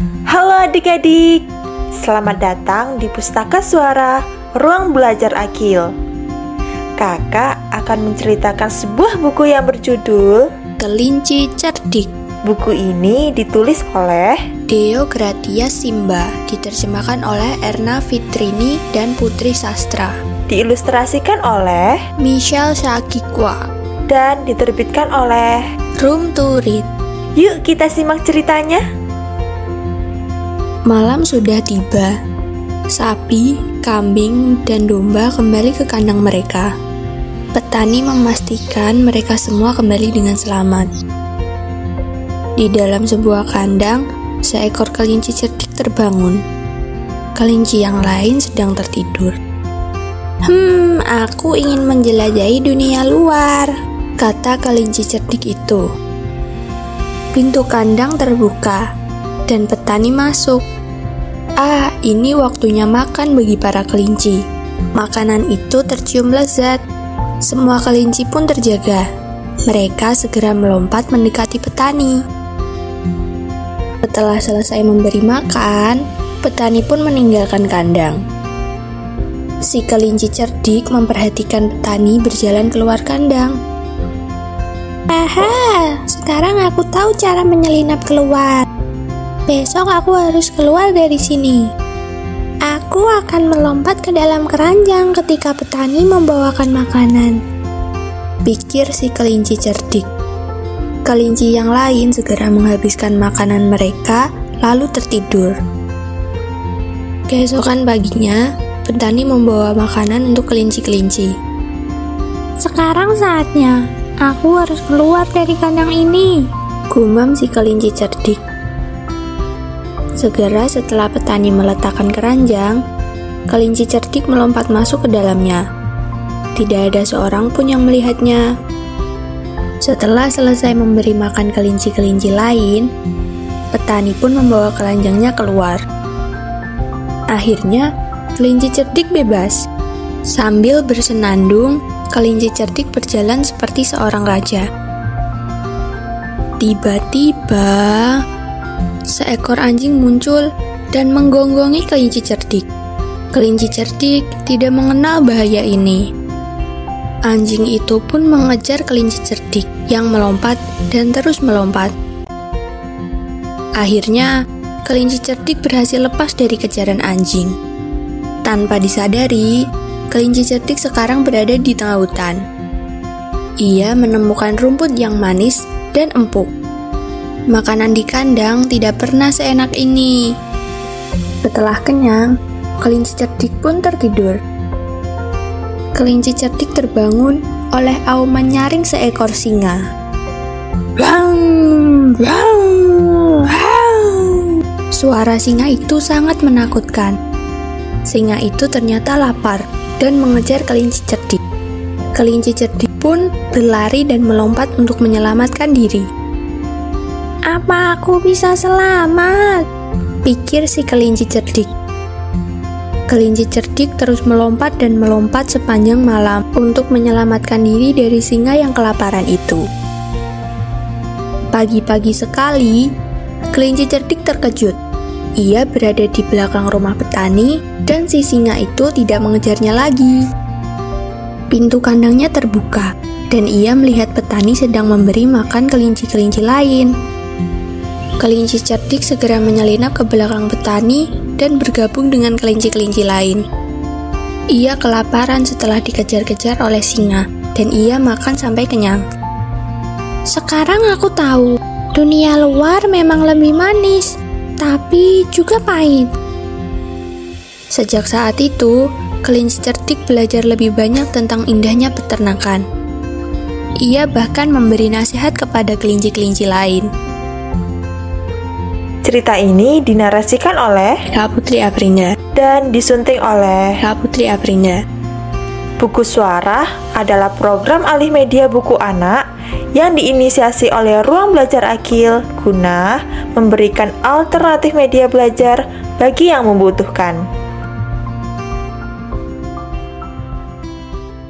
Halo adik-adik, selamat datang di Pustaka Suara Ruang Belajar Akil. Kakak akan menceritakan sebuah buku yang berjudul Kelinci Cerdik. Buku ini ditulis oleh Deo Gratia Simba, diterjemahkan oleh Erna Fitrini dan Putri Sastra. diilustrasikan oleh Michelle Shakikwa, dan diterbitkan oleh Room to Read. Yuk kita simak ceritanya. Malam sudah tiba. Sapi, kambing, dan domba kembali ke kandang mereka. Petani memastikan mereka semua kembali dengan selamat. Di dalam sebuah kandang, seekor kelinci cerdik terbangun. Kelinci yang lain sedang tertidur. Hmm, aku ingin menjelajahi dunia luar, kata kelinci cerdik itu. Pintu kandang terbuka, dan petani masuk. Ah, ini waktunya makan bagi para kelinci. Makanan itu tercium lezat. Semua kelinci pun terjaga. Mereka segera melompat mendekati petani. Setelah selesai memberi makan, petani pun meninggalkan kandang. Si kelinci cerdik memperhatikan petani berjalan keluar kandang. Aha, sekarang aku tahu cara menyelinap keluar. Besok aku harus keluar dari sini. Aku akan melompat ke dalam keranjang ketika petani membawakan makanan. Pikir si kelinci cerdik. Kelinci yang lain segera menghabiskan makanan mereka, lalu tertidur. Keesokan paginya, petani membawa makanan untuk kelinci-kelinci. Sekarang saatnya, aku harus keluar dari kandang ini. Gumam si kelinci cerdik. Segera setelah petani meletakkan keranjang, kelinci cerdik melompat masuk ke dalamnya. Tidak ada seorang pun yang melihatnya. Setelah selesai memberi makan kelinci-kelinci lain, petani pun membawa keranjangnya keluar. Akhirnya, kelinci cerdik bebas. Sambil bersenandung, kelinci cerdik berjalan seperti seorang raja. Tiba-tiba, seekor anjing muncul dan menggonggongi kelinci cerdik. Kelinci cerdik tidak mengenal bahaya ini. Anjing itu pun mengejar kelinci cerdik yang melompat dan terus melompat. Akhirnya, kelinci cerdik berhasil lepas dari kejaran anjing. Tanpa disadari, kelinci cerdik sekarang berada di tengah hutan. Ia menemukan rumput yang manis dan empuk. Makanan di kandang tidak pernah seenak ini. Setelah kenyang, kelinci cerdik pun tertidur. Kelinci cerdik terbangun oleh auman nyaring seekor singa. Bang, bang, bang. Suara singa itu sangat menakutkan. Singa itu ternyata lapar dan mengejar kelinci cerdik. Kelinci cerdik pun berlari dan melompat untuk menyelamatkan diri. Apa aku bisa selamat? Pikir si kelinci cerdik. Kelinci cerdik terus melompat dan melompat sepanjang malam untuk menyelamatkan diri dari singa yang kelaparan itu. Pagi-pagi sekali, kelinci cerdik terkejut. Ia berada di belakang rumah petani dan si singa itu tidak mengejarnya lagi. Pintu kandangnya terbuka dan ia melihat petani sedang memberi makan kelinci-kelinci lain. Kelinci cerdik segera menyelinap ke belakang petani dan bergabung dengan kelinci-kelinci lain. Ia kelaparan setelah dikejar-kejar oleh singa, dan ia makan sampai kenyang. Sekarang aku tahu, dunia luar memang lebih manis, tapi juga pahit. Sejak saat itu, kelinci cerdik belajar lebih banyak tentang indahnya peternakan. Ia bahkan memberi nasihat kepada kelinci-kelinci lain. Cerita ini dinarasikan oleh Kak Putri Aprina dan disunting oleh Kak Putri Aprina Buku Suara adalah program alih media buku anak yang diinisiasi oleh Ruang Belajar Akil guna memberikan alternatif media belajar bagi yang membutuhkan.